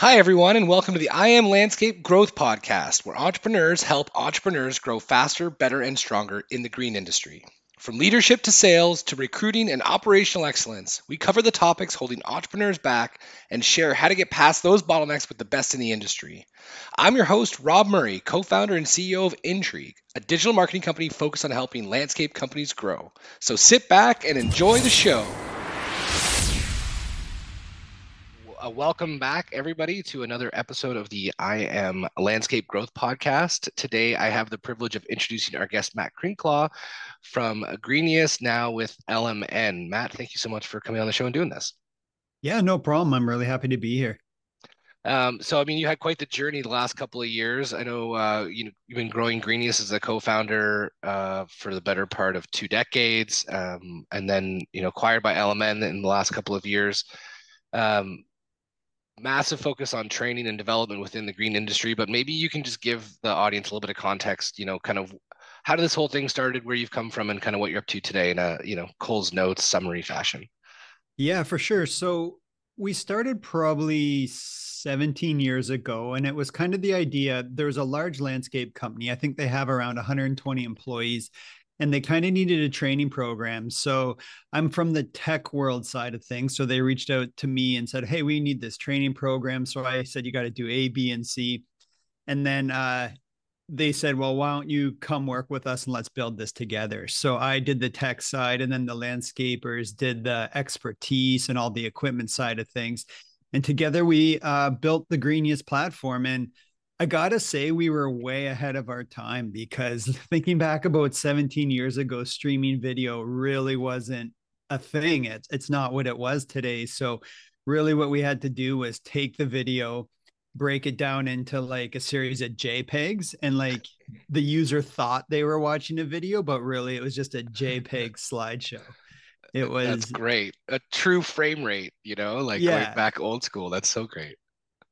Hi, everyone, and welcome to the I Am Landscape Growth Podcast, where entrepreneurs help entrepreneurs grow faster, better, and stronger in the green industry. From leadership to sales to recruiting and operational excellence, we cover the topics holding entrepreneurs back and share how to get past those bottlenecks with the best in the industry. I'm your host, Rob Murray, co founder and CEO of Intrigue, a digital marketing company focused on helping landscape companies grow. So sit back and enjoy the show. Uh, welcome back, everybody, to another episode of the I Am Landscape Growth Podcast. Today, I have the privilege of introducing our guest, Matt Crinklaw from Greenius, now with LMN. Matt, thank you so much for coming on the show and doing this. Yeah, no problem. I'm really happy to be here. Um, so, I mean, you had quite the journey the last couple of years. I know uh, you know you've been growing Greenius as a co-founder uh, for the better part of two decades, um, and then you know acquired by LMN in the last couple of years. Um, massive focus on training and development within the green industry, but maybe you can just give the audience a little bit of context, you know, kind of how did this whole thing started, where you've come from and kind of what you're up to today in a, you know, Cole's notes summary fashion. Yeah, for sure. So we started probably 17 years ago and it was kind of the idea there was a large landscape company i think they have around 120 employees and they kind of needed a training program. So I'm from the tech world side of things. So they reached out to me and said, Hey, we need this training program. So I said, You got to do A, B, and C. And then uh, they said, Well, why don't you come work with us and let's build this together? So I did the tech side, and then the landscapers did the expertise and all the equipment side of things. And together we uh, built the Greenius platform. And I gotta say, we were way ahead of our time because thinking back about 17 years ago, streaming video really wasn't a thing. It's it's not what it was today. So really what we had to do was take the video, break it down into like a series of JPEGs, and like the user thought they were watching a video, but really it was just a JPEG slideshow. It was That's great. A true frame rate, you know, like yeah. back old school. That's so great.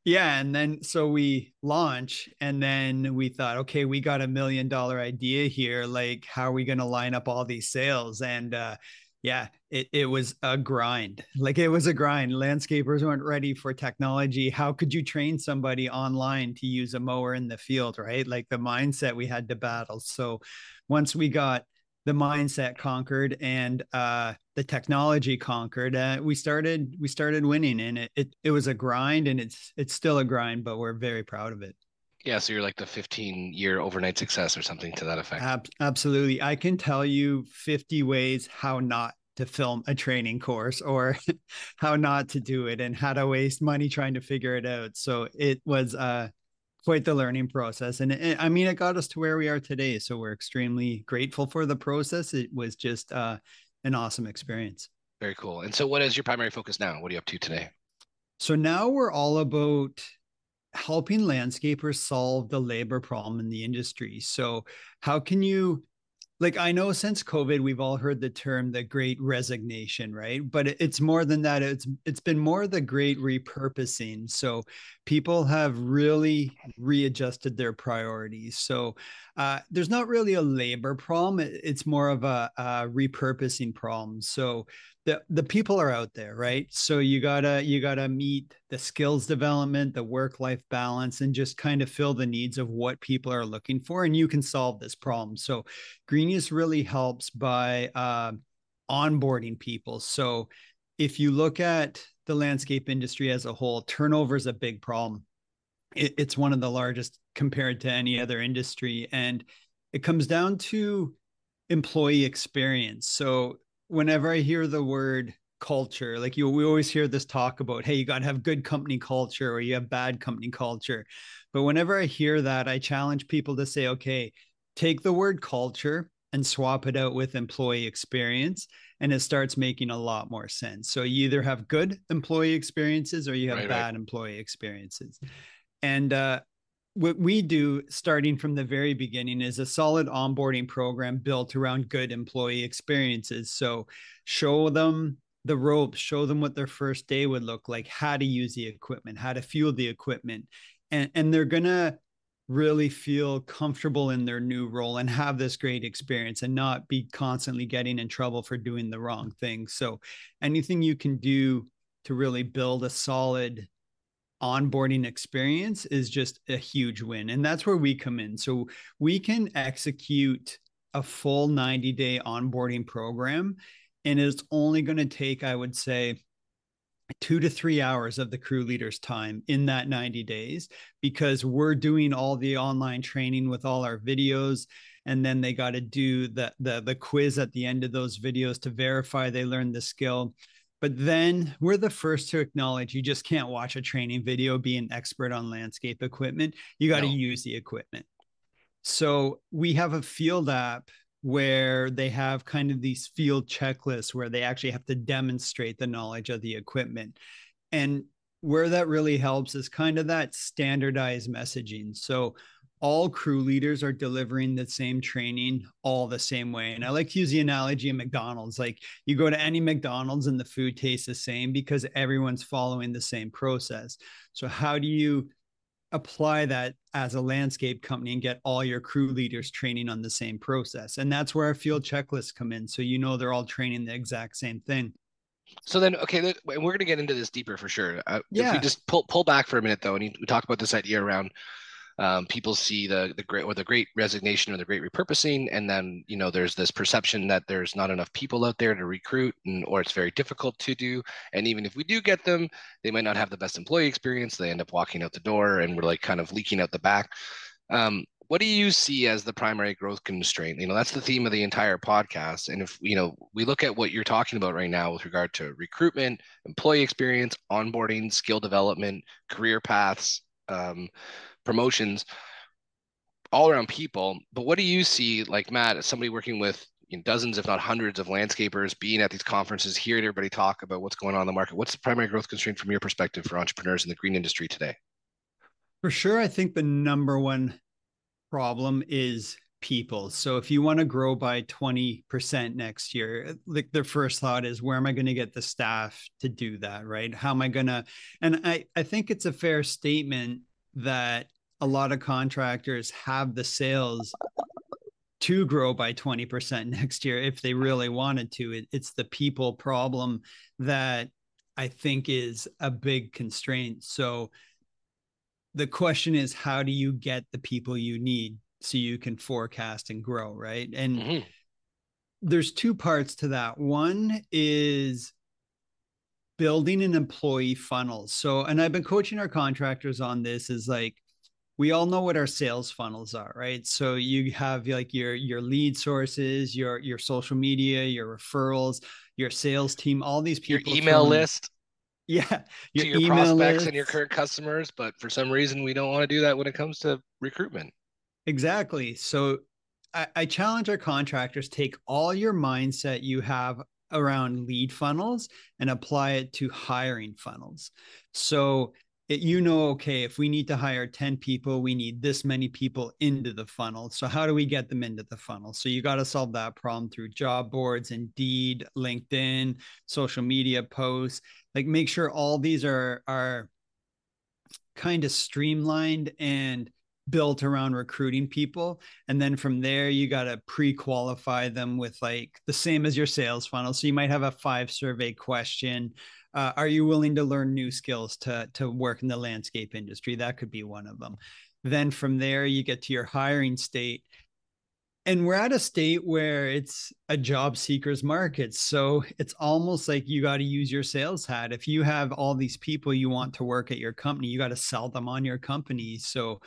Yeah. And then so we launch and then we thought, okay, we got a million dollar idea here. Like, how are we going to line up all these sales? And uh, yeah, it, it was a grind. Like it was a grind. Landscapers weren't ready for technology. How could you train somebody online to use a mower in the field, right? Like the mindset we had to battle. So once we got the mindset conquered and uh, the technology conquered, uh, we started we started winning, and it, it it was a grind, and it's it's still a grind, but we're very proud of it. Yeah, so you're like the 15 year overnight success or something to that effect. Ab- absolutely, I can tell you 50 ways how not to film a training course or how not to do it and how to waste money trying to figure it out. So it was uh quite the learning process. And it, I mean, it got us to where we are today. So we're extremely grateful for the process. It was just uh, an awesome experience. Very cool. And so, what is your primary focus now? What are you up to today? So, now we're all about helping landscapers solve the labor problem in the industry. So, how can you like I know since COVID, we've all heard the term the great resignation, right? But it's more than that. It's it's been more the great repurposing. So people have really readjusted their priorities. So uh, there's not really a labor problem. It's more of a, a repurposing problem. So the the people are out there right? So you gotta you gotta meet the skills development the work life balance and just kind of fill the needs of what people are looking for and you can solve this problem. So greenius really helps by uh, onboarding people. So if you look at the landscape industry as a whole turnover is a big problem. It, it's one of the largest compared to any other industry and it comes down to employee experience. So whenever I hear the word culture, like you, we always hear this talk about, hey, you got to have good company culture or you have bad company culture. But whenever I hear that, I challenge people to say, okay, take the word culture and swap it out with employee experience and it starts making a lot more sense so you either have good employee experiences or you have right, bad right. employee experiences and uh, what we do starting from the very beginning is a solid onboarding program built around good employee experiences. So show them the ropes show them what their first day would look like how to use the equipment how to fuel the equipment. And, and they're gonna really feel comfortable in their new role and have this great experience and not be constantly getting in trouble for doing the wrong thing. So anything you can do to really build a solid onboarding experience is just a huge win. And that's where we come in. So we can execute a full 90 day onboarding program. And it's only going to take, I would say, two to three hours of the crew leader's time in that 90 days because we're doing all the online training with all our videos and then they got to do the, the the quiz at the end of those videos to verify they learned the skill but then we're the first to acknowledge you just can't watch a training video be an expert on landscape equipment you got to no. use the equipment so we have a field app where they have kind of these field checklists where they actually have to demonstrate the knowledge of the equipment. And where that really helps is kind of that standardized messaging. So all crew leaders are delivering the same training all the same way. And I like to use the analogy of McDonald's. Like you go to any McDonald's and the food tastes the same because everyone's following the same process. So, how do you apply that as a landscape company and get all your crew leaders training on the same process. And that's where our field checklists come in. So you know they're all training the exact same thing. So then, okay, we're going to get into this deeper for sure. Uh, yeah. If we just pull pull back for a minute though, and we talk about this idea around um, people see the the great or the great resignation or the great repurposing and then you know there's this perception that there's not enough people out there to recruit and or it's very difficult to do. And even if we do get them they might not have the best employee experience. They end up walking out the door and we're like kind of leaking out the back. Um, what do you see as the primary growth constraint? You know that's the theme of the entire podcast. And if you know we look at what you're talking about right now with regard to recruitment employee experience onboarding skill development career paths um, promotions all around people. But what do you see, like Matt, as somebody working with you know, dozens, if not hundreds, of landscapers, being at these conferences, hearing everybody talk about what's going on in the market? What's the primary growth constraint from your perspective for entrepreneurs in the green industry today? For sure, I think the number one problem is people. So if you want to grow by 20% next year, like their first thought is where am I going to get the staff to do that, right? How am I going to and I I think it's a fair statement that a lot of contractors have the sales to grow by 20% next year if they really wanted to. It, it's the people problem that I think is a big constraint. So the question is, how do you get the people you need so you can forecast and grow, right? And mm-hmm. there's two parts to that. One is building an employee funnel. So, and I've been coaching our contractors on this is like, we all know what our sales funnels are right? So you have like your your lead sources your your social media your referrals your sales team all these people your email from, list. Yeah your, to your prospects lists. and your current customers but for some reason we don't want to do that when it comes to recruitment. Exactly. So I, I challenge our contractors take all your mindset you have around lead funnels and apply it to hiring funnels. So it, you know, okay, if we need to hire 10 people, we need this many people into the funnel. So, how do we get them into the funnel? So, you got to solve that problem through job boards, Indeed, LinkedIn, social media posts. Like, make sure all these are, are kind of streamlined and built around recruiting people and then from there you got to pre-qualify them with like the same as your sales funnel so you might have a five survey question uh, are you willing to learn new skills to to work in the landscape industry? That could be one of them then from there you get to your hiring state. And we're at a state where it's a job seekers market so it's almost like you got to use your sales hat. If you have all these people you want to work at your company you got to sell them on your company. So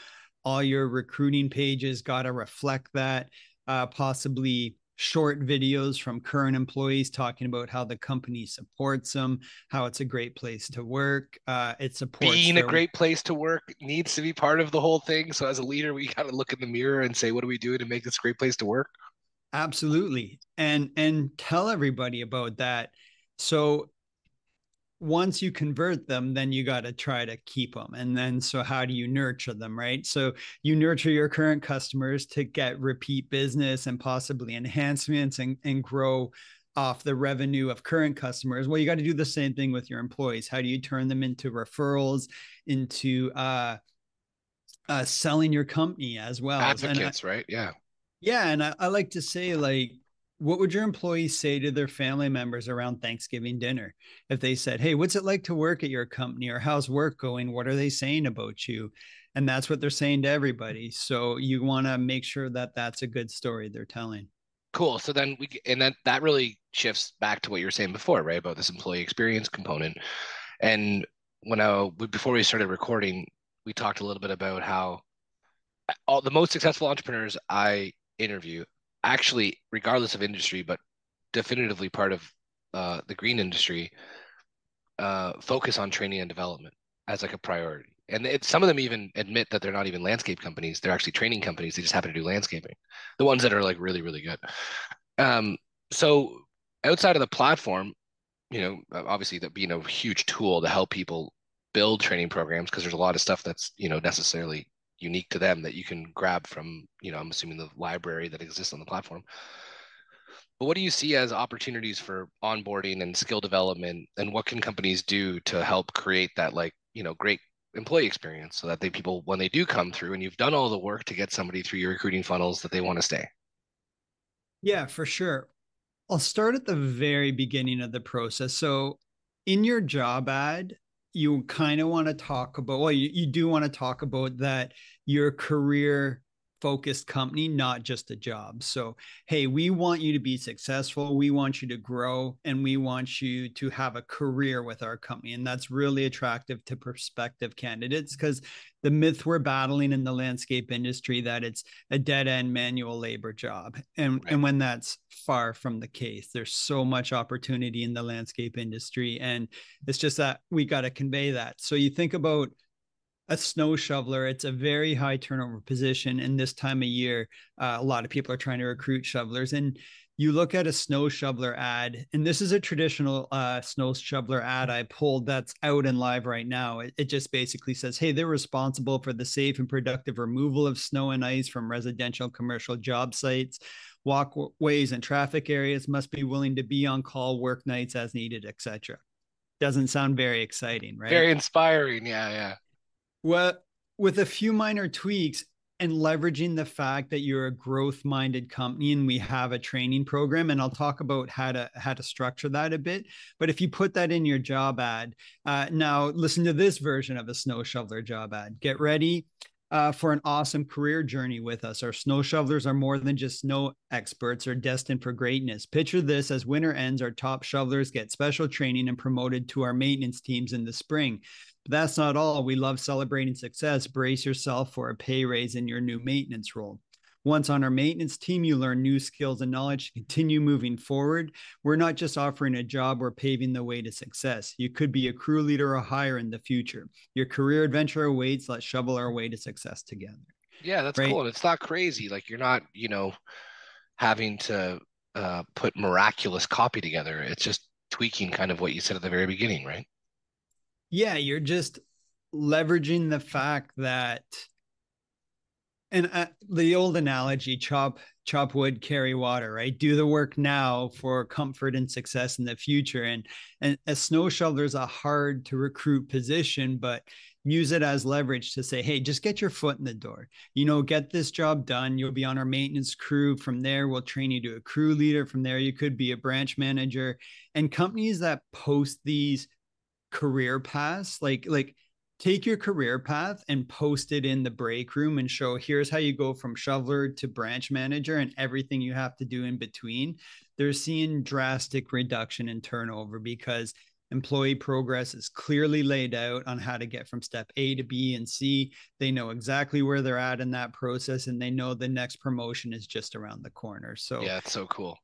all your recruiting pages got to reflect that uh, possibly short videos from current employees talking about how the company supports them, how it's a great place to work. Uh, it supports being their... a great place to work needs to be part of the whole thing. So as a leader, we got to look in the mirror and say, what do we do to make this a great place to work? Absolutely, and and tell everybody about that. So once you convert them, then you got to try to keep them. And then, so how do you nurture them, right? So you nurture your current customers to get repeat business and possibly enhancements and, and grow off the revenue of current customers. Well, you got to do the same thing with your employees. How do you turn them into referrals, into uh, uh, selling your company as well? Advocates, I, right? Yeah. Yeah. And I, I like to say, like, what would your employees say to their family members around Thanksgiving dinner? If they said, Hey, what's it like to work at your company? Or how's work going? What are they saying about you? And that's what they're saying to everybody. So you want to make sure that that's a good story they're telling. Cool. So then we, and then that really shifts back to what you were saying before, right? About this employee experience component. And when uh, I, before we started recording, we talked a little bit about how uh, all the most successful entrepreneurs I interview actually, regardless of industry, but definitively part of uh, the green industry, uh, focus on training and development as like a priority. And it, some of them even admit that they're not even landscape companies; they're actually training companies. They just happen to do landscaping. The ones that are like really, really good. Um, so outside of the platform, you know, obviously that being a huge tool to help people build training programs because there's a lot of stuff that's you know necessarily unique to them that you can grab from you know i'm assuming the library that exists on the platform. But what do you see as opportunities for onboarding and skill development? And what can companies do to help create that like you know great employee experience so that they people when they do come through and you've done all the work to get somebody through your recruiting funnels that they want to stay? Yeah for sure. I'll start at the very beginning of the process. So in your job ad you kind of want to talk about well you, you do want to talk about that your career focused company, not just a job. So, hey, we want you to be successful. We want you to grow and we want you to have a career with our company. And that's really attractive to prospective candidates because the myth we're battling in the landscape industry that it's a dead end manual labor job. And, right. and when that's far from the case, there's so much opportunity in the landscape industry. And it's just that we got to convey that. So you think about a snow shoveler. It's a very high turnover position. And this time of year, uh, a lot of people are trying to recruit shovelers. And you look at a snow shoveler ad, and this is a traditional uh, snow shoveler ad I pulled that's out and live right now. It, it just basically says, hey, they're responsible for the safe and productive removal of snow and ice from residential commercial job sites. Walkways and traffic areas must be willing to be on call, work nights as needed, etc. Doesn't sound very exciting, right? Very inspiring. Yeah, yeah. Well, with a few minor tweaks and leveraging the fact that you're a growth minded company and we have a training program and i'll talk about how to how to structure that a bit but if you put that in your job ad uh, now listen to this version of a snow shoveler job ad get ready uh, for an awesome career journey with us. Our snow shovelers are more than just snow experts, are destined for greatness. Picture this as winter ends, our top shovelers get special training and promoted to our maintenance teams in the spring. But that's not all. We love celebrating success. Brace yourself for a pay raise in your new maintenance role. Once on our maintenance team, you learn new skills and knowledge to continue moving forward. We're not just offering a job, we're paving the way to success. You could be a crew leader or higher in the future. Your career adventure awaits. Let's shovel our way to success together. Yeah, that's right? cool. It's not crazy. Like you're not, you know, having to uh, put miraculous copy together. It's just tweaking kind of what you said at the very beginning, right? Yeah, you're just leveraging the fact that and uh, the old analogy chop chop wood carry water right? Do the work now for comfort and success in the future. And and a snow shoveler is a hard to recruit position but use it as leverage to say hey just get your foot in the door. You know get this job done. You'll be on our maintenance crew. From there we'll train you to a crew leader. From there you could be a branch manager. And companies that post these career paths like like take your career path and post it in the break room and show here's how you go from shoveler to branch manager and everything you have to do in between they're seeing drastic reduction in turnover because employee progress is clearly laid out on how to get from step A to B and C. They know exactly where they're at in that process and they know the next promotion is just around the corner. So, yeah, it's so cool.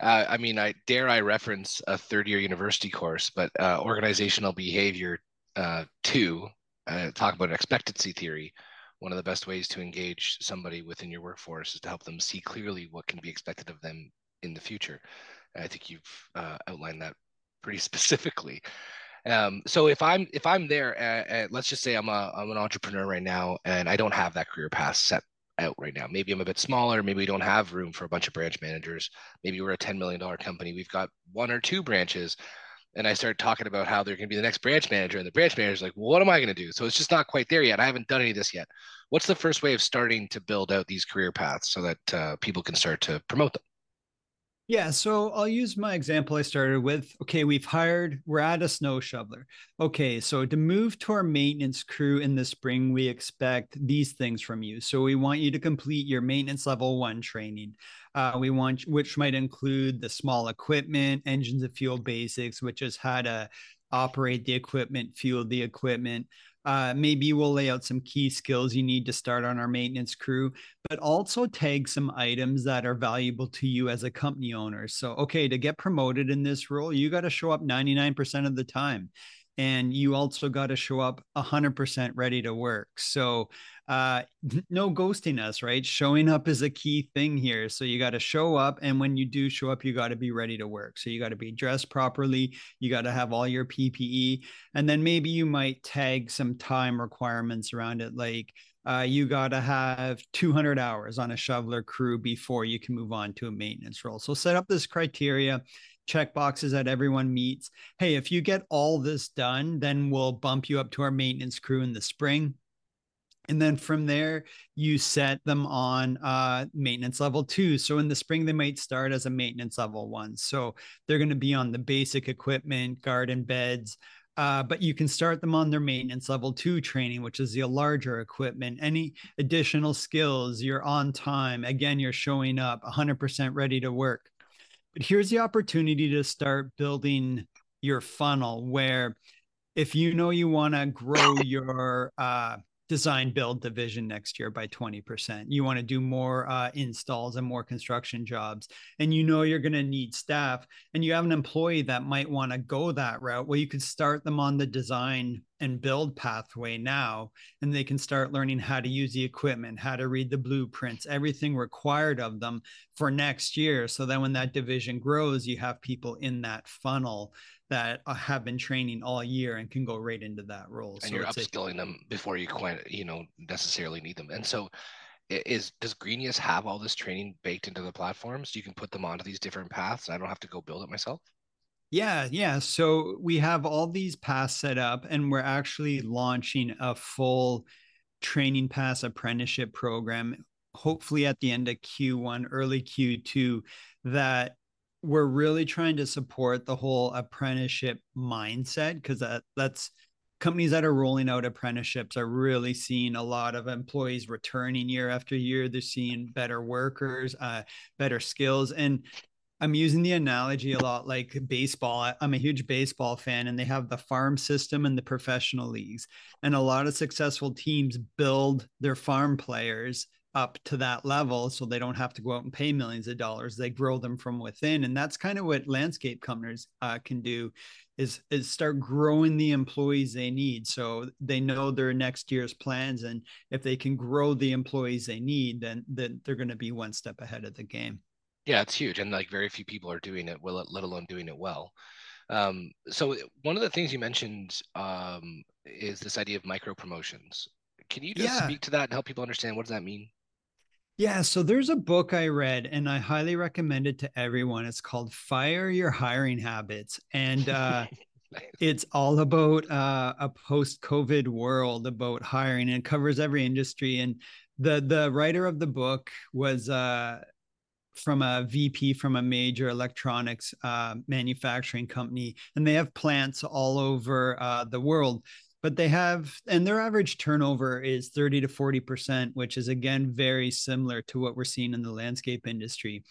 Uh, I mean, I dare I reference a third year university course, but uh, organizational behavior uh, two, uh, talk about expectancy theory. One of the best ways to engage somebody within your workforce is to help them see clearly what can be expected of them in the future. I think you've uh, outlined that pretty specifically. Um, so if I'm if I'm there, uh, uh, let's just say I'm a I'm an entrepreneur right now, and I don't have that career path set out right now. Maybe I'm a bit smaller. Maybe we don't have room for a bunch of branch managers. Maybe we're a $10 million company. We've got one or two branches and I start talking about how they're going to be the next branch manager, and the branch manager is like, well, "What am I going to do?" So it's just not quite there yet. I haven't done any of this yet. What's the first way of starting to build out these career paths so that uh, people can start to promote them? Yeah, so I'll use my example I started with. Okay, we've hired, we're at a snow shoveler. Okay, so to move to our maintenance crew in the spring, we expect these things from you. So we want you to complete your maintenance level one training. Uh, we want, which might include the small equipment, engines and fuel basics, which is how to operate the equipment, fuel the equipment. Uh, maybe we'll lay out some key skills you need to start on our maintenance crew, but also tag some items that are valuable to you as a company owner. So, okay, to get promoted in this role, you got to show up 99% of the time and you also got to show up 100% ready to work. So uh no ghosting us right? Showing up is a key thing here. So you got to show up and when you do show up you got to be ready to work. So you got to be dressed properly you got to have all your ppe and then maybe you might tag some time requirements around it like uh, you got to have 200 hours on a shoveler crew before you can move on to a maintenance role. So set up this criteria check boxes that everyone meets. Hey, if you get all this done, then we'll bump you up to our maintenance crew in the spring. And then from there, you set them on uh, maintenance level two. So in the spring, they might start as a maintenance level one. So they're going to be on the basic equipment, garden beds, uh, but you can start them on their maintenance level two training, which is the larger equipment. Any additional skills, you're on time. Again, you're showing up 100% ready to work. But here's the opportunity to start building your funnel where if you know you want to grow your uh, design build division next year by 20%. You want to do more uh, installs and more construction jobs, and you know you're going to need staff, and you have an employee that might want to go that route. Well, you could start them on the design and build pathway now, and they can start learning how to use the equipment, how to read the blueprints, everything required of them for next year. So then when that division grows, you have people in that funnel that uh, have been training all year and can go right into that role. And so you're upskilling a, them before you quite, you know, necessarily need them. And so is does Greenius have all this training baked into the platforms? So you can put them onto these different paths. I don't have to go build it myself. Yeah, yeah. So we have all these paths set up, and we're actually launching a full training pass apprenticeship program, hopefully at the end of Q1, early Q2, that we're really trying to support the whole apprenticeship mindset because that that's companies that are rolling out apprenticeships are really seeing a lot of employees returning year after year they're seeing better workers uh, better skills and i'm using the analogy a lot like baseball i'm a huge baseball fan and they have the farm system and the professional leagues and a lot of successful teams build their farm players up to that level so they don't have to go out and pay millions of dollars. They grow them from within and that's kind of what landscape companies uh, can do is is start growing the employees they need. So they know their next year's plans and if they can grow the employees they need then then they're going to be one step ahead of the game yeah it's huge and like very few people are doing it well let alone doing it well um, so one of the things you mentioned um, is this idea of micro promotions can you just yeah. speak to that and help people understand what does that mean yeah, so there's a book I read and I highly recommend it to everyone. It's called Fire Your Hiring Habits. And uh, it's all about uh, a post COVID world about hiring and it covers every industry. And the the writer of the book was uh, from a VP from a major electronics uh, manufacturing company, and they have plants all over uh, the world. But they have and their average turnover is 30 to 40% which is again very similar to what we're seeing in the landscape industry.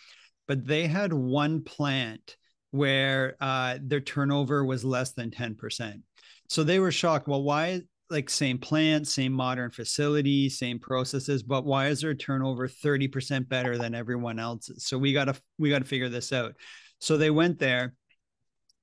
But they had one plant where uh, their turnover was less than 10% so they were shocked. Well why like same plant same modern facility same processes but why is their turnover 30% better than everyone else's? So we got to we got to figure this out. So they went there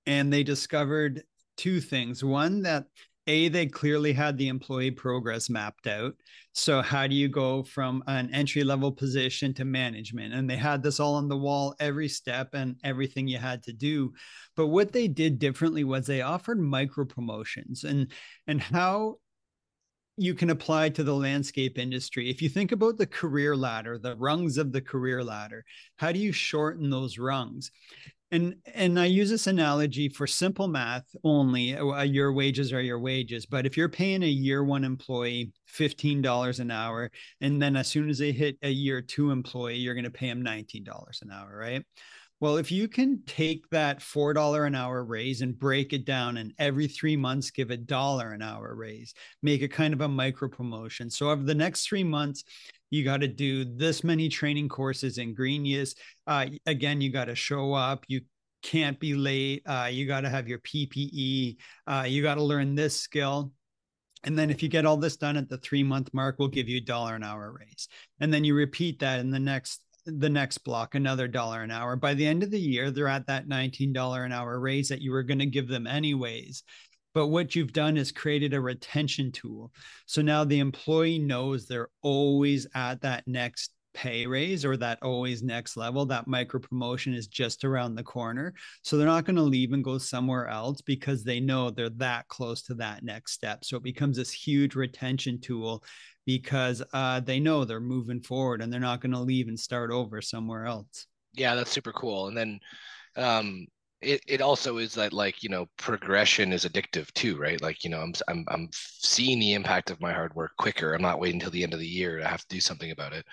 and they discovered two things. One that a they clearly had the employee progress mapped out so how do you go from an entry level position to management and they had this all on the wall every step and everything you had to do but what they did differently was they offered micro promotions and and how you can apply to the landscape industry. If you think about the career ladder, the rungs of the career ladder, how do you shorten those rungs? And and i use this analogy for simple math only uh, your wages are your wages but if you're paying a year one employee $15 an hour and then as soon as they hit a year two employee you're going to pay them $19 an hour right Well, if you can take that $4 an hour raise and break it down and every three months give a dollar an hour raise, make it kind of a micro promotion. So over the next three months, you got to do this many training courses in Greenius. Uh, again, you got to show up. You can't be late. Uh, you got to have your PPE. Uh, you got to learn this skill. And then if you get all this done at the three month mark, we'll give you a dollar an hour raise. And then you repeat that in the next the next block another dollar an hour. By the end of the year, they're at that $19 an hour raise that you were going to give them anyways. But what you've done is created a retention tool. So now the employee knows they're always at that next pay raise or that always next level that micro promotion is just around the corner so they're not going to leave and go somewhere else because they know they're that close to that next step so it becomes this huge retention tool because uh, they know they're moving forward and they're not going to leave and start over somewhere else. Yeah, that's super cool. And then um, it, it also is that like you know progression is addictive too, right? Like you know I'm I'm I'm seeing the impact of my hard work quicker. I'm not waiting until the end of the year to have to do something about it.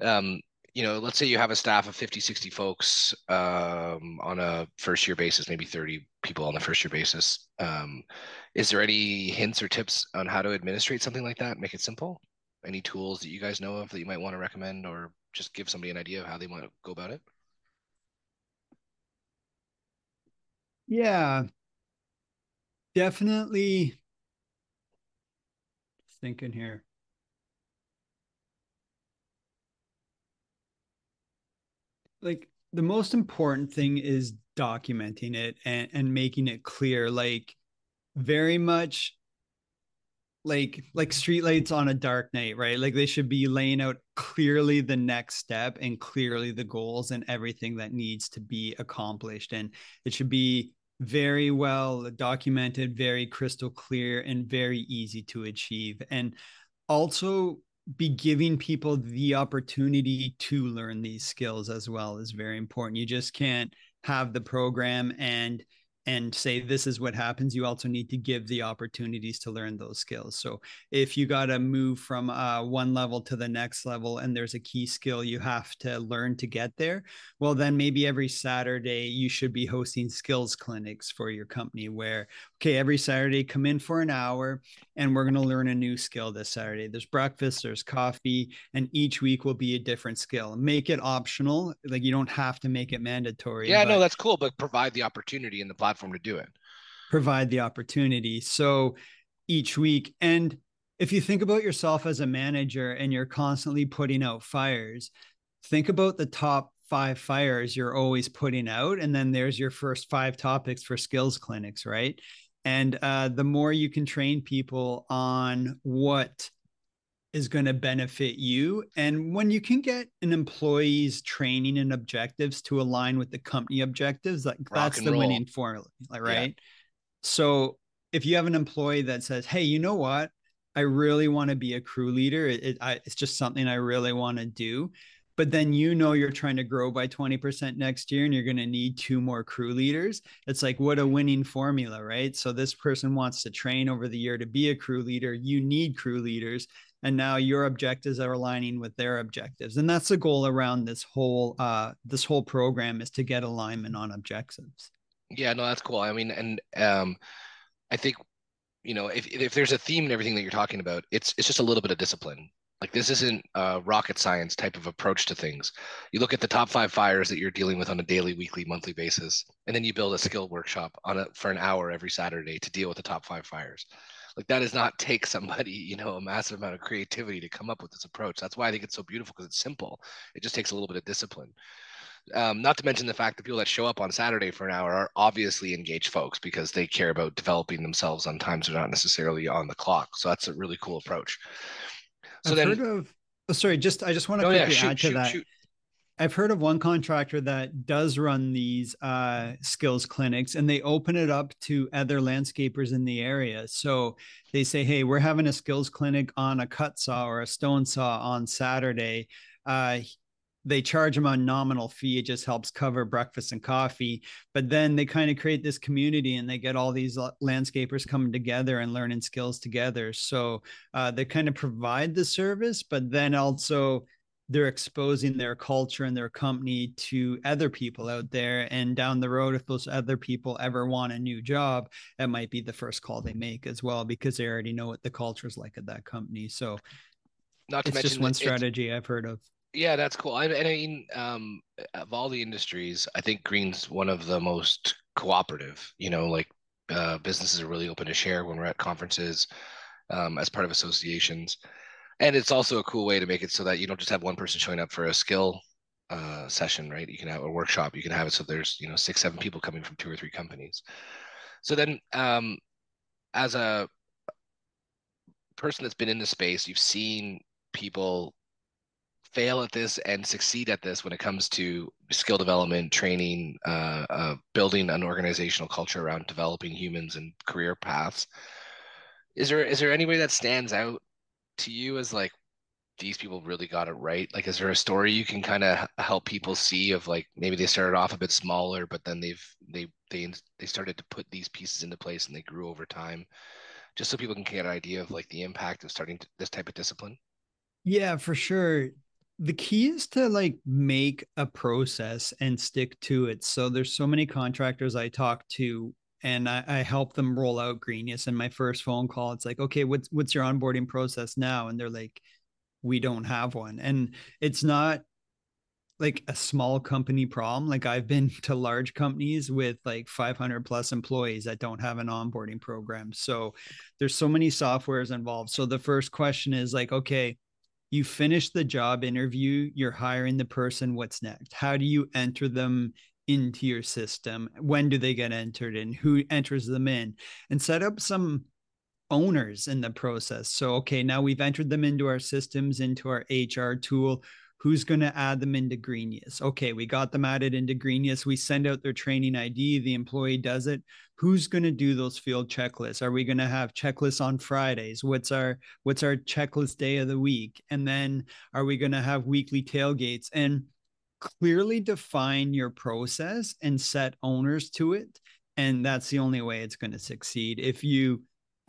Um, you know, let's say you have a staff of 50, 60 folks um, on a first year basis, maybe 30 people on the first year basis. Um, is there any hints or tips on how to administrate something like that? Make it simple? Any tools that you guys know of that you might want to recommend or just give somebody an idea of how they want to go about it? Yeah, definitely thinking here. like the most important thing is documenting it and, and making it clear like very much like like streetlights on a dark night right? Like they should be laying out clearly the next step and clearly the goals and everything that needs to be accomplished. And it should be very well documented very crystal clear and very easy to achieve and also be giving people the opportunity to learn these skills as well is very important. You just can't have the program and and say this is what happens you also need to give the opportunities to learn those skills. So if you got to move from uh, one level to the next level and there's a key skill you have to learn to get there well then maybe every saturday you should be hosting skills clinics for your company where okay every saturday come in for an hour and we're going to learn a new skill this saturday. There's breakfast there's coffee and each week will be a different skill. Make it optional like you don't have to make it mandatory yeah no that's cool but provide the opportunity in the platform platform to do it. Provide the opportunity. So each week and if you think about yourself as a manager and you're constantly putting out fires think about the top five fires you're always putting out and then there's your first five topics for skills clinics right? And uh, the more you can train people on what is going to benefit you. And when you can get an employee's training and objectives to align with the company objectives, like Rock that's the roll. winning formula, right? Yeah. So if you have an employee that says, "Hey, you know what? I really want to be a crew leader. It, it I, it's just something I really want to do." But then you know you're trying to grow by 20% next year and you're going to need two more crew leaders. It's like what a winning formula, right? So this person wants to train over the year to be a crew leader. You need crew leaders and now your objectives are aligning with their objectives. And that's the goal around this whole uh this whole program is to get alignment on objectives. Yeah no that's cool. I mean and um i think you know if, if there's a theme in everything that you're talking about it's it's just a little bit of discipline. Like this isn't a rocket science type of approach to things. You look at the top five fires that you're dealing with on a daily weekly monthly basis and then you build a skill workshop on it for an hour every saturday to deal with the top five fires like that does not take somebody you know a massive amount of creativity to come up with this approach that's why i think it's so beautiful because it's simple it just takes a little bit of discipline um, not to mention the fact that people that show up on Saturday for an hour are obviously engaged folks because they care about developing themselves on times they're not necessarily on the clock. So that's a really cool approach. So I've then, heard of. Oh, sorry, just I just want to oh, quickly yeah, shoot, add to shoot, that. Shoot. I've heard of one contractor that does run these uh, skills clinics and they open it up to other landscapers in the area. So they say, hey, we're having a skills clinic on a cut saw or a stone saw on Saturday. Uh, they charge them a nominal fee. It just helps cover breakfast and coffee. But then they kind of create this community and they get all these landscapers coming together and learning skills together. So uh, they kind of provide the service, but then also they're exposing their culture and their company to other people out there and down the road if those other people ever want a new job it might be the first call they make as well because they already know what the culture is like at that company. So not to it's mention just one strategy i've heard of. Yeah that's cool. I, I mean um, of all the industries i think green's one of the most cooperative you know like uh, businesses are really open to share when we're at conferences um, as part of associations and it's also a cool way to make it so that you don't just have one person showing up for a skill uh, session right? You can have a workshop you can have it so there's you know six seven people coming from two or three companies. So then um, as a person that's been in the space you've seen people fail at this and succeed at this when it comes to skill development training uh, uh, building an organizational culture around developing humans and career paths. Is there is there any way that stands out to you as like these people really got it right? Like, is there a story you can kind of help people see of like maybe they started off a bit smaller, but then they've they they they started to put these pieces into place and they grew over time, just so people can get an idea of like the impact of starting to, this type of discipline. Yeah, for sure. The key is to like make a process and stick to it. So there's so many contractors I talk to and I, I help them roll out Greenius. And my first phone call, it's like, okay, what's what's your onboarding process now? And they're like, we don't have one. And it's not like a small company problem. Like I've been to large companies with like 500 plus employees that don't have an onboarding program. So there's so many softwares involved. So the first question is like, okay, you finish the job interview, you're hiring the person. What's next? How do you enter them into your system when do they get entered and who enters them in and set up some owners in the process. So okay now we've entered them into our systems into our hr tool. Who's going to add them into greenius? Okay we got them added into greenius. We send out their training id the employee does it. Who's going to do those field checklists? Are we going to have checklists on fridays? What's our what's our checklist day of the week? And then are we going to have weekly tailgates? And clearly define your process and set owners to it and that's the only way it's going to succeed. If you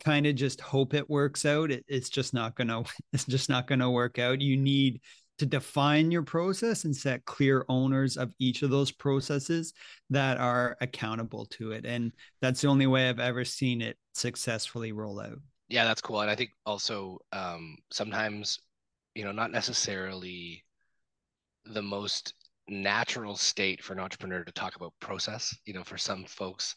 kind of just hope it works out it, it's just not going to it's just not going to work out. You need to define your process and set clear owners of each of those processes that are accountable to it and that's the only way i've ever seen it successfully roll out. Yeah that's cool and i think also um, sometimes you know not necessarily the most natural state for an entrepreneur to talk about process. You know, for some folks,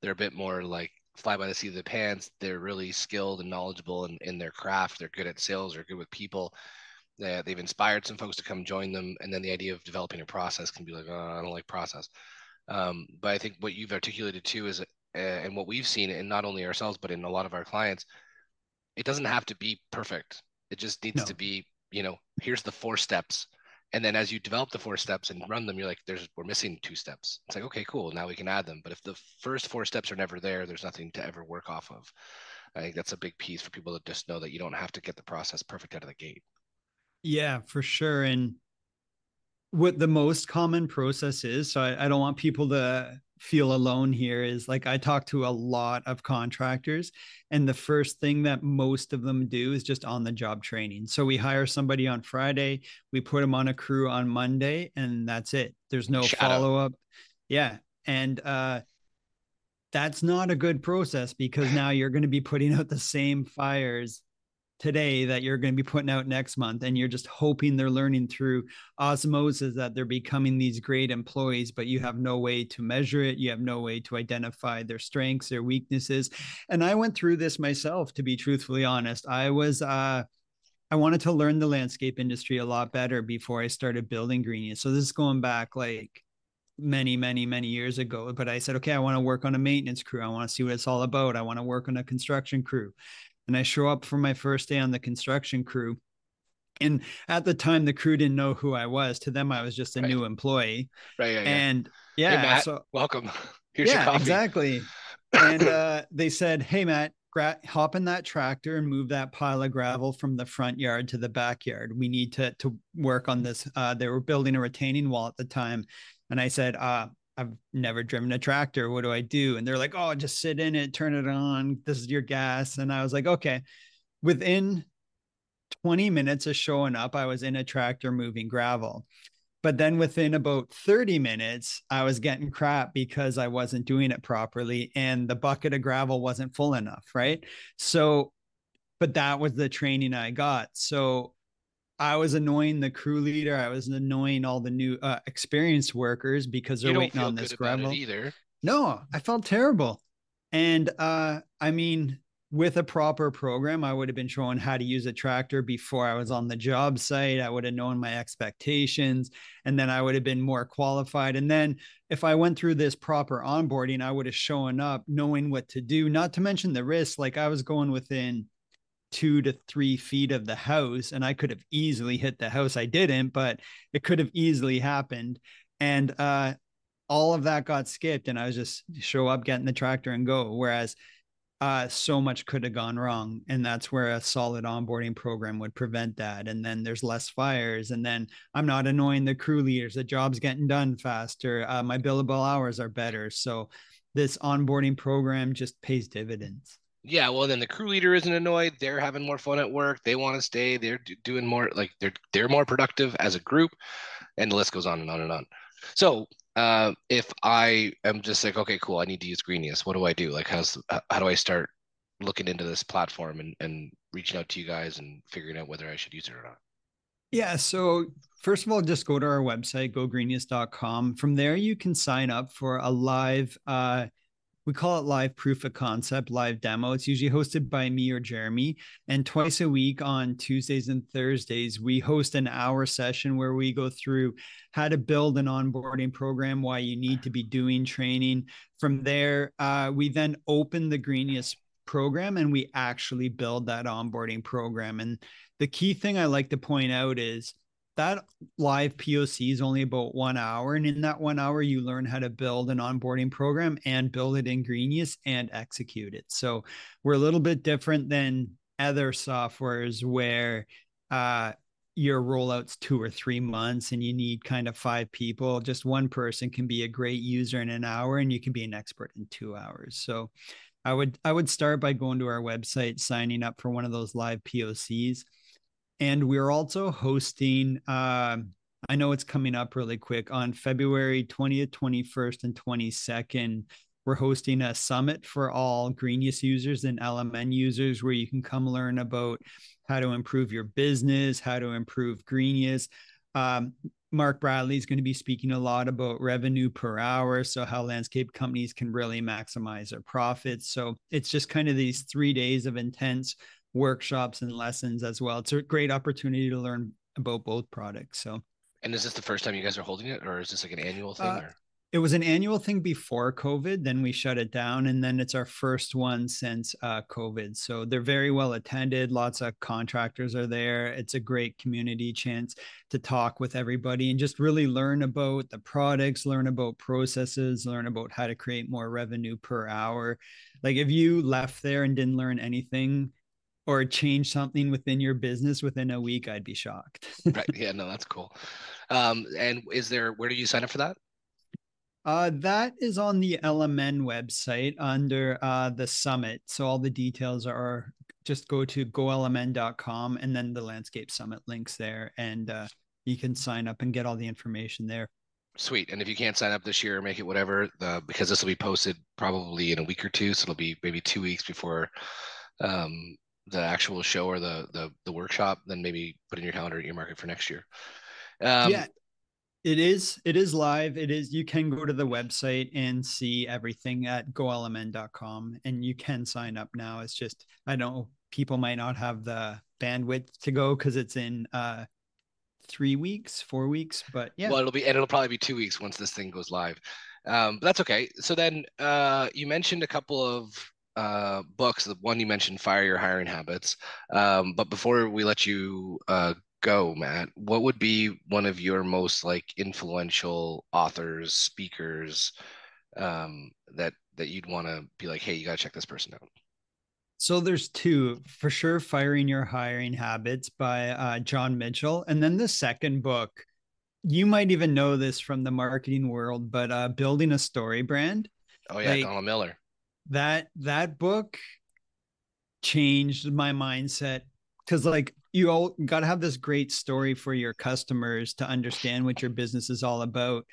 they're a bit more like fly by the seat of the pants. They're really skilled and knowledgeable in, in their craft. They're good at sales. They're good with people. They, they've inspired some folks to come join them. And then the idea of developing a process can be like, oh, I don't like process. Um, but I think what you've articulated too is, uh, and what we've seen in not only ourselves, but in a lot of our clients, it doesn't have to be perfect. It just needs no. to be, you know, here's the four steps and then as you develop the four steps and run them you're like there's we're missing two steps. It's like okay cool now we can add them. But if the first four steps are never there there's nothing to ever work off of. I think that's a big piece for people to just know that you don't have to get the process perfect out of the gate. Yeah for sure. And what the most common process is so I, I don't want people to feel alone here is like I talk to a lot of contractors, and the first thing that most of them do is just on the job training. So we hire somebody on Friday, we put them on a crew on Monday, and that's it. There's no follow up. Yeah. And uh, that's not a good process because now you're going to be putting out the same fires today that you're going to be putting out next month and you're just hoping they're learning through osmosis that they're becoming these great employees but you have no way to measure it you have no way to identify their strengths their weaknesses and i went through this myself to be truthfully honest i was uh I wanted to learn the landscape industry a lot better before I started building Greenius. So this is going back like many, many, many years ago. But I said, okay, I want to work on a maintenance crew. I want to see what it's all about. I want to work on a construction crew and I show up for my first day on the construction crew. And at the time, the crew didn't know who I was. To them, I was just a right. new employee. Right. Yeah, yeah. And yeah, hey, Matt, so welcome. Here's yeah, exactly. and uh, they said, "Hey, Matt, gra- hop in that tractor and move that pile of gravel from the front yard to the backyard. We need to to work on this." Uh, they were building a retaining wall at the time, and I said, uh, I've never driven a tractor. What do I do? And they're like, oh, just sit in it, turn it on. This is your gas. And I was like, okay. Within 20 minutes of showing up, I was in a tractor moving gravel. But then within about 30 minutes, I was getting crap because I wasn't doing it properly and the bucket of gravel wasn't full enough. Right. So, but that was the training I got. So I was annoying the crew leader. I was annoying all the new uh, experienced workers because they're waiting on this gravel. either. No, I felt terrible. And uh, I mean, with a proper program, I would have been shown how to use a tractor before I was on the job site. I would have known my expectations and then I would have been more qualified. And then if I went through this proper onboarding, I would have shown up knowing what to do, not to mention the risk. Like I was going within two to three feet of the house and I could have easily hit the house. I didn't, but it could have easily happened. And uh, all of that got skipped and I was just show up, get in the tractor and go. Whereas uh, so much could have gone wrong. And that's where a solid onboarding program would prevent that. And then there's less fires. And then I'm not annoying the crew leaders. The job's getting done faster. Uh, my billable hours are better. So this onboarding program just pays dividends. Yeah, well, then the crew leader isn't annoyed. They're having more fun at work. They want to stay. They're doing more like they're they're more productive as a group, and the list goes on and on and on. So uh, if I am just like, okay, cool, I need to use Greenius. What do I do? Like, how's how do I start looking into this platform and and reaching out to you guys and figuring out whether I should use it or not? Yeah. So first of all, just go to our website, gogreenius.com. From there, you can sign up for a live uh, we call it live proof of concept, live demo. It's usually hosted by me or Jeremy. And twice a week on Tuesdays and Thursdays, we host an hour session where we go through how to build an onboarding program, why you need to be doing training. From there, uh, we then open the Greenius program and we actually build that onboarding program. And the key thing I like to point out is that live POC is only about one hour. And in that one hour, you learn how to build an onboarding program and build it in Greenius and execute it. So we're a little bit different than other softwares where uh, your rollout's two or three months and you need kind of five people. Just one person can be a great user in an hour and you can be an expert in two hours. So I would I would start by going to our website, signing up for one of those live POCs and we're also hosting uh, i know it's coming up really quick on february 20th 21st and 22nd we're hosting a summit for all greenius users and lmn users where you can come learn about how to improve your business how to improve greenius. Um, mark bradley is going to be speaking a lot about revenue per hour so how landscape companies can really maximize their profits. So it's just kind of these three days of intense workshops and lessons as well. It's a great opportunity to learn about both products. So, and is this the first time you guys are holding it, or is this like an annual thing? Uh, it was an annual thing before COVID. Then we shut it down, and then it's our first one since uh, COVID. So they're very well attended. Lots of contractors are there. It's a great community chance to talk with everybody and just really learn about the products, learn about processes, learn about how to create more revenue per hour. Like if you left there and didn't learn anything, or change something within your business within a week, I'd be shocked. right. Yeah, no, that's cool. Um, and is there where do you sign up for that? Uh, that is on the LMN website under uh, the summit. So all the details are just go to golmn.com and then the landscape summit links there and uh, you can sign up and get all the information there. Sweet. And if you can't sign up this year, make it whatever, the, because this will be posted probably in a week or two. So it'll be maybe two weeks before um, the actual show or the the the workshop, then maybe put in your calendar at your market for next year. Um, yeah, it is. It is live. It is. You can go to the website and see everything at golmn.com, and you can sign up now. It's just I know people might not have the bandwidth to go because it's in uh three weeks, four weeks, but yeah. Well, it'll be and it'll probably be two weeks once this thing goes live. Um, but that's okay. So then uh, you mentioned a couple of uh, books. The one you mentioned, Fire Your Hiring Habits. Um, but before we let you uh, go, Matt, what would be one of your most like influential authors, speakers um, that that you'd want to be like, hey, you gotta check this person out? So there's two for sure. Firing Your Hiring Habits by uh, John Mitchell, and then the second book. You might even know this from the marketing world, but uh, building a story brand. Oh yeah, like, Donald Miller that that book changed my mindset because like you all got to have this great story for your customers to understand what your business is all about.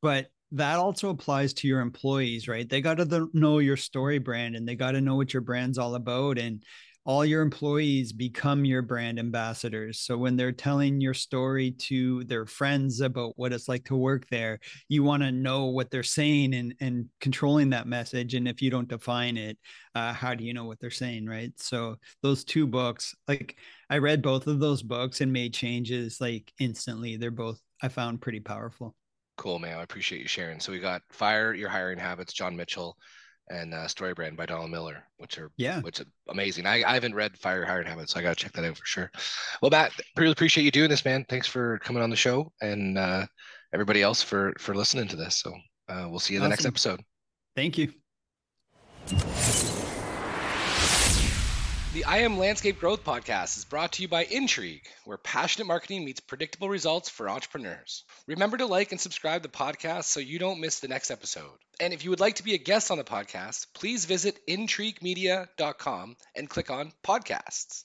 But that also applies to your employees, right? They got to know your story brand and they got to know what your brand's all about. And all your employees become your brand ambassadors. So when they're telling your story to their friends about what it's like to work there, you want to know what they're saying and and controlling that message. And if you don't define it, uh, how do you know what they're saying, right? So those two books, like I read both of those books and made changes like instantly. They're both I found pretty powerful. Cool, man. I appreciate you sharing. So we got Fire Your Hiring Habits, John Mitchell and uh, Story Brand by Donald Miller, which are yeah, which are amazing. I, I haven't read Fire Hired Habits, so I gotta check that out for sure. Well, Matt, really appreciate you doing this, man. Thanks for coming on the show, and uh, everybody else for for listening to this. So uh, we'll see you in awesome. the next episode. Thank you. The IM Landscape Growth podcast is brought to you by Intrigue, where passionate marketing meets predictable results for entrepreneurs. Remember to like and subscribe the podcast so you don't miss the next episode. And if you would like to be a guest on the podcast, please visit intriguemedia.com and click on podcasts.